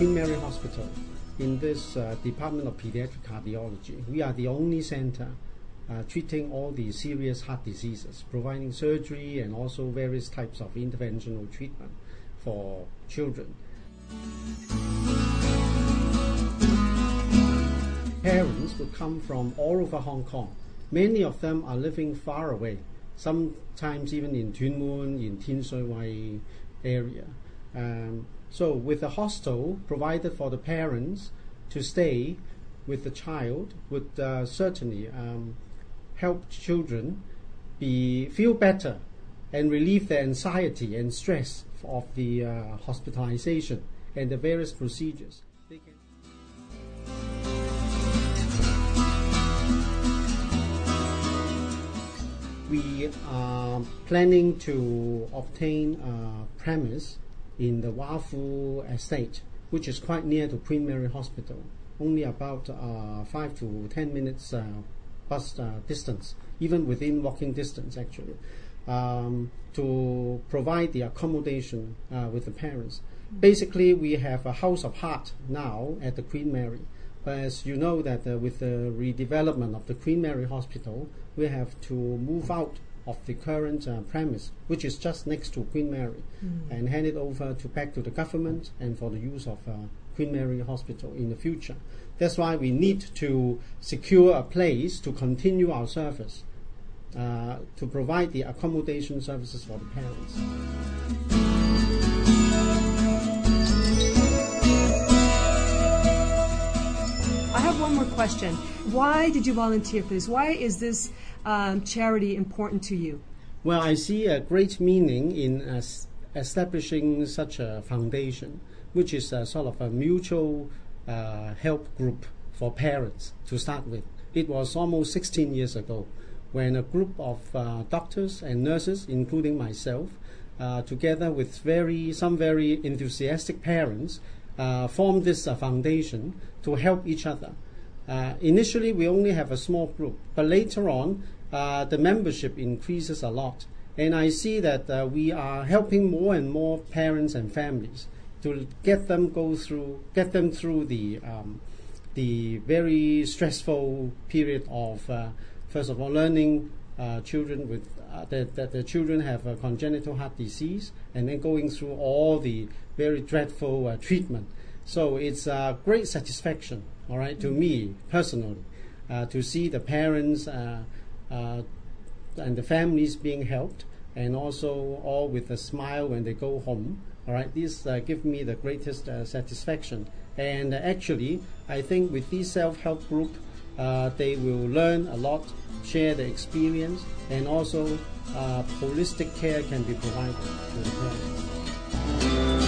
Queen Mary Hospital, in this uh, Department of Pediatric Cardiology, we are the only center uh, treating all the serious heart diseases, providing surgery and also various types of interventional treatment for children. Parents would come from all over Hong Kong. Many of them are living far away, sometimes even in Tuen Mun, in Tin Shui Wai area. Um, so, with a hostel provided for the parents to stay with the child, would uh, certainly um, help children be feel better and relieve the anxiety and stress of the uh, hospitalization and the various procedures. we are planning to obtain a premise in the Wah Fu estate, which is quite near to Queen Mary Hospital, only about uh, five to ten minutes uh, bus uh, distance, even within walking distance actually, um, to provide the accommodation uh, with the parents. Basically, we have a house of heart now at the Queen Mary. But as you know that uh, with the redevelopment of the Queen Mary Hospital, we have to move out of the current uh, premise, which is just next to Queen Mary, mm. and hand it over to back to the government and for the use of uh, Queen Mary Hospital in the future. That's why we need to secure a place to continue our service, uh, to provide the accommodation services for the parents. Question. Why did you volunteer for this? Why is this um, charity important to you? Well, I see a great meaning in uh, establishing such a foundation, which is a sort of a mutual uh, help group for parents to start with. It was almost 16 years ago when a group of uh, doctors and nurses, including myself, uh, together with very some very enthusiastic parents, uh, formed this uh, foundation to help each other. Uh, initially, we only have a small group, but later on, uh, the membership increases a lot. And I see that uh, we are helping more and more parents and families to get them go through, get them through the um, the very stressful period of uh, first of all learning children with that, that the children have a congenital heart disease, and then going through all the very dreadful uh, treatment. So it's a great satisfaction, all right, to me personally, uh, to see the parents uh, uh, and the families being helped, and also all with a smile when they go home. All right, these uh, give me the greatest uh, satisfaction. And actually, I think with this self-help group, they will learn a lot, share the experience, and also holistic care can be provided to the parents.